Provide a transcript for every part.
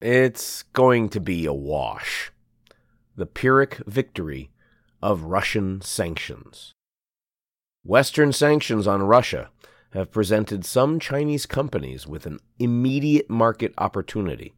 It's going to be a wash. The Pyrrhic victory of Russian sanctions. Western sanctions on Russia have presented some Chinese companies with an immediate market opportunity.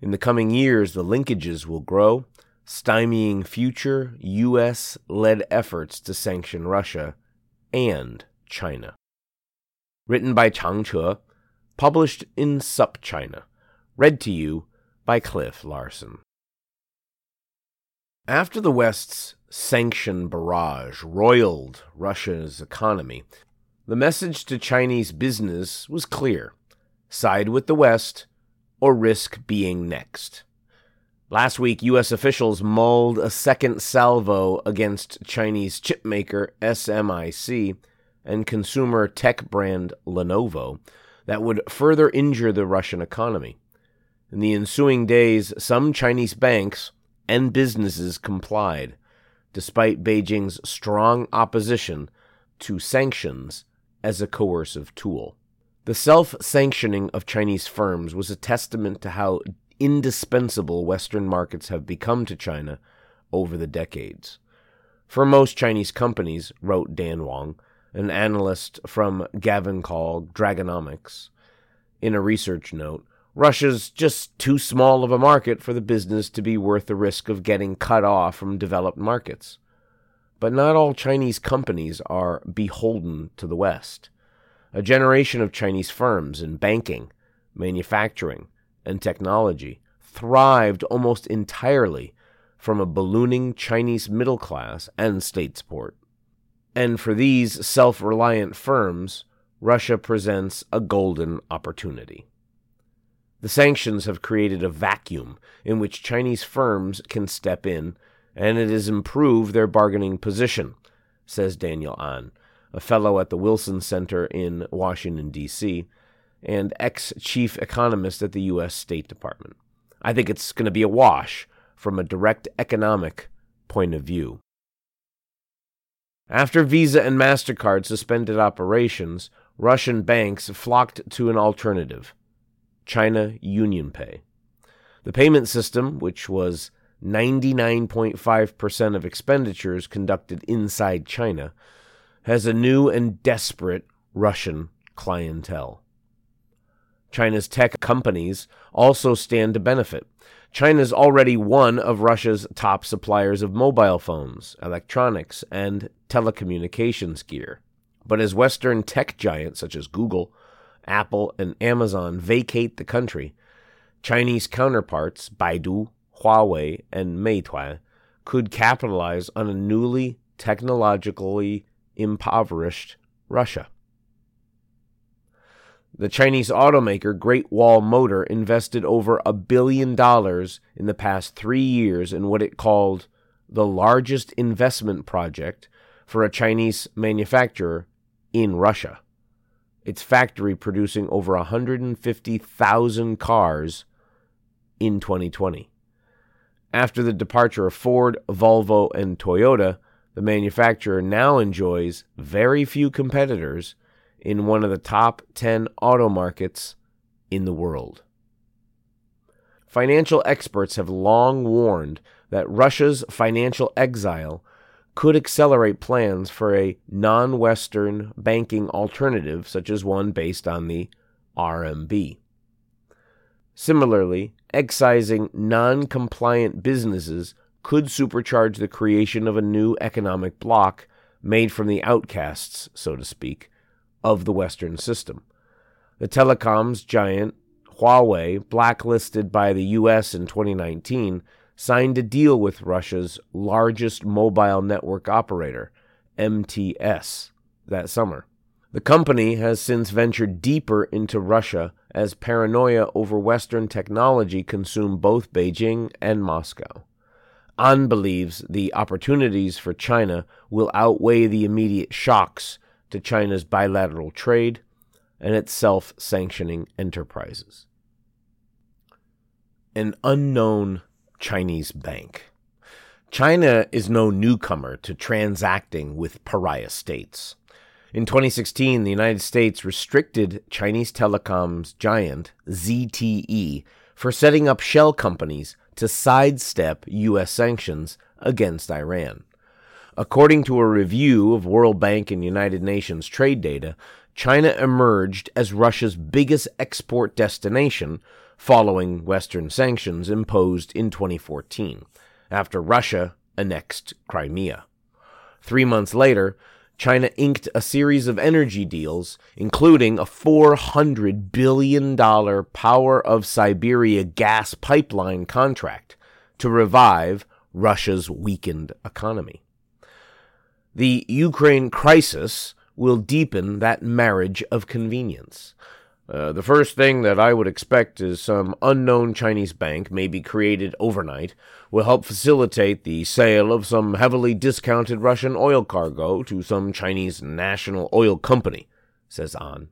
In the coming years, the linkages will grow, stymieing future U.S. led efforts to sanction Russia and China. Written by Chang Che, published in SupChina. Read to you by Cliff Larsen. After the West's sanction barrage roiled Russia's economy, the message to Chinese business was clear side with the West or risk being next. Last week, U.S. officials mulled a second salvo against Chinese chipmaker SMIC and consumer tech brand Lenovo that would further injure the Russian economy. In the ensuing days, some Chinese banks and businesses complied, despite Beijing's strong opposition to sanctions as a coercive tool. The self sanctioning of Chinese firms was a testament to how indispensable Western markets have become to China over the decades. For most Chinese companies, wrote Dan Wang, an analyst from Gavekal Dragonomics, in a research note, Russia's just too small of a market for the business to be worth the risk of getting cut off from developed markets. But not all Chinese companies are beholden to the West. A generation of Chinese firms in banking, manufacturing, and technology thrived almost entirely from a ballooning Chinese middle class and state support. And for these self reliant firms, Russia presents a golden opportunity. The sanctions have created a vacuum in which Chinese firms can step in, and it has improved their bargaining position, says Daniel Ahn, a fellow at the Wilson Center in Washington, D.C., and ex chief economist at the U.S. State Department. I think it's going to be a wash from a direct economic point of view. After Visa and MasterCard suspended operations, Russian banks flocked to an alternative China UnionPay. The payment system, which was 99.5% of expenditures conducted inside China, has a new and desperate Russian clientele. China's tech companies also stand to benefit. China is already one of Russia's top suppliers of mobile phones, electronics, and telecommunications gear. But as Western tech giants such as Google, Apple, and Amazon vacate the country, Chinese counterparts, Baidu, Huawei, and Meituan, could capitalize on a newly technologically impoverished Russia. The Chinese automaker Great Wall Motor invested over a billion dollars in the past three years in what it called the largest investment project for a Chinese manufacturer in Russia its factory producing over 150,000 cars in 2020. After the departure of Ford, Volvo, and Toyota, the manufacturer now enjoys very few competitors in one of the top 10 auto markets in the world. Financial experts have long warned that Russia's financial exile could accelerate plans for a non Western banking alternative, such as one based on the RMB. Similarly, excising non compliant businesses could supercharge the creation of a new economic bloc made from the outcasts, so to speak, of the Western system. The telecoms giant Huawei, blacklisted by the U.S. in 2019, signed a deal with Russia's largest mobile network operator, MTS, that summer. The company has since ventured deeper into Russia as paranoia over Western technology consume both Beijing and Moscow. Ahn believes the opportunities for China will outweigh the immediate shocks to China's bilateral trade and its self sanctioning enterprises. An unknown Chinese bank. China is no newcomer to transacting with pariah states. In 2016, the United States restricted Chinese telecoms giant ZTE for setting up shell companies to sidestep U.S. sanctions against Iran. According to a review of World Bank and United Nations trade data, China emerged as Russia's biggest export destination following Western sanctions imposed in 2014, after Russia annexed Crimea. Three months later, China inked a series of energy deals, including a $400 billion Power of Siberia gas pipeline contract to revive Russia's weakened economy. The Ukraine crisis will deepen that marriage of convenience. Uh, the first thing that I would expect is some unknown Chinese bank, maybe created overnight, will help facilitate the sale of some heavily discounted Russian oil cargo to some Chinese national oil company, says Ahn.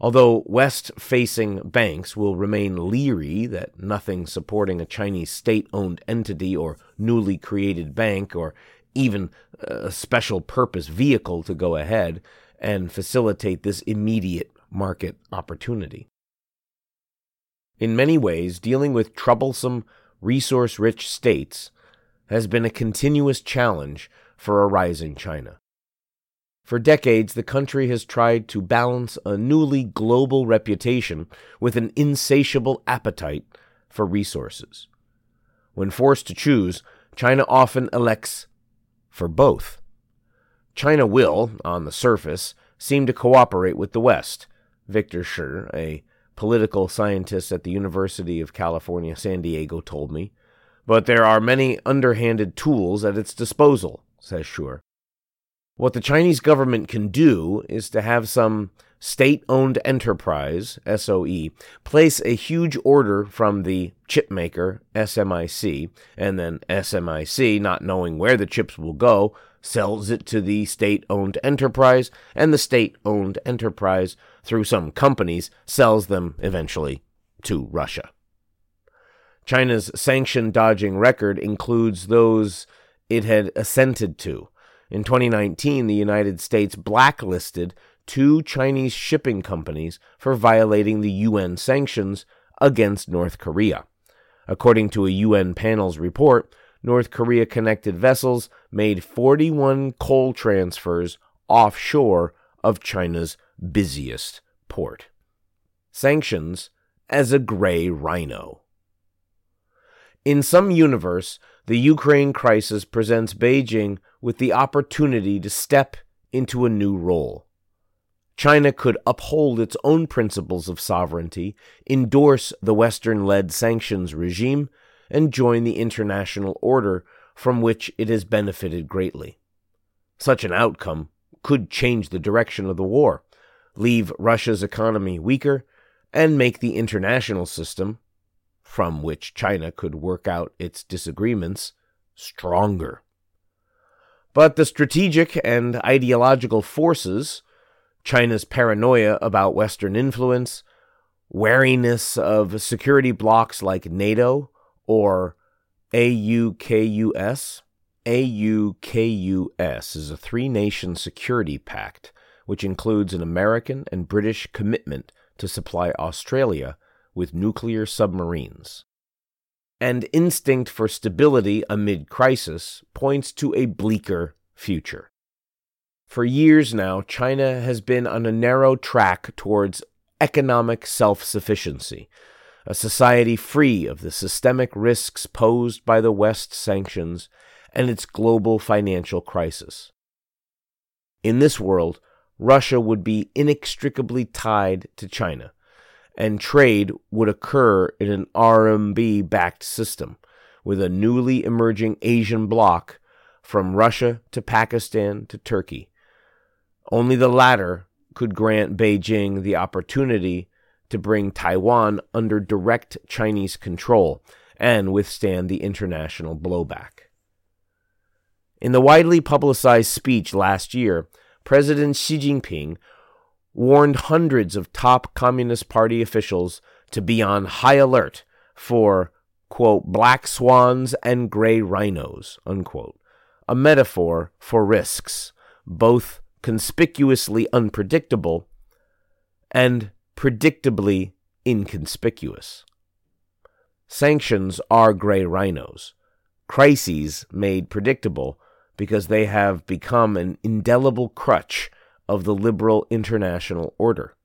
Although West facing banks will remain leery that nothing supporting a Chinese state owned entity or newly created bank or even a special purpose vehicle to go ahead and facilitate this immediate market opportunity. In many ways, dealing with troublesome, resource rich states has been a continuous challenge for a rising China. For decades, the country has tried to balance a newly global reputation with an insatiable appetite for resources. When forced to choose, China often elects for both. China will, on the surface, seem to cooperate with the West, Victor Schur, a political scientist at the University of California, San Diego, told me. But there are many underhanded tools at its disposal, says Schur. What the Chinese government can do is to have some state owned enterprise, SOE, place a huge order from the chip maker, SMIC, and then SMIC, not knowing where the chips will go, sells it to the state owned enterprise, and the state owned enterprise, through some companies, sells them eventually to Russia. China's sanction dodging record includes those it had assented to. In 2019, the United States blacklisted two Chinese shipping companies for violating the UN sanctions against North Korea. According to a UN panel's report, North Korea connected vessels made 41 coal transfers offshore of China's busiest port. Sanctions as a gray rhino. In some universe, the Ukraine crisis presents Beijing with the opportunity to step into a new role. China could uphold its own principles of sovereignty, endorse the Western led sanctions regime, and join the international order from which it has benefited greatly. Such an outcome could change the direction of the war, leave Russia's economy weaker, and make the international system, from which China could work out its disagreements, stronger. But the strategic and ideological forces, China's paranoia about Western influence, wariness of security blocs like NATO, or AUKUS. AUKUS is a three nation security pact which includes an American and British commitment to supply Australia with nuclear submarines. And instinct for stability amid crisis points to a bleaker future. For years now, China has been on a narrow track towards economic self sufficiency, a society free of the systemic risks posed by the West sanctions and its global financial crisis. In this world, Russia would be inextricably tied to China, and trade would occur in an RMB backed system, with a newly emerging Asian bloc from Russia to Pakistan to Turkey. Only the latter could grant Beijing the opportunity to bring Taiwan under direct Chinese control and withstand the international blowback. In the widely publicized speech last year, President Xi Jinping warned hundreds of top Communist Party officials to be on high alert for, quote, black swans and gray rhinos, unquote, a metaphor for risks, both conspicuously unpredictable and predictably inconspicuous. Sanctions are gray rhinos, crises made predictable because they have become an indelible crutch of the liberal international order.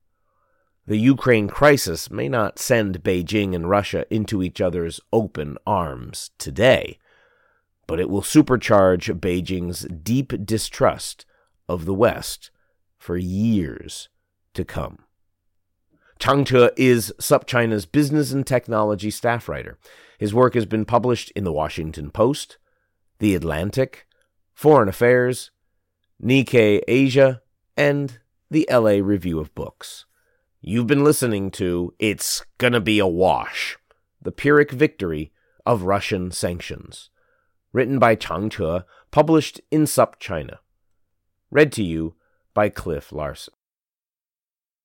The Ukraine crisis may not send Beijing and Russia into each other's open arms today, but it will supercharge Beijing's deep distrust of the West for years to come. Chang is SupChina's business and technology staff writer. His work has been published in the Washington Post, The Atlantic, Foreign Affairs, Nikkei Asia, and the LA Review of Books. You've been listening to It's Gonna Be a Wash, the Pyrrhic Victory of Russian Sanctions, written by Chang Che, published in Sup China. Read to you by Cliff Larsen.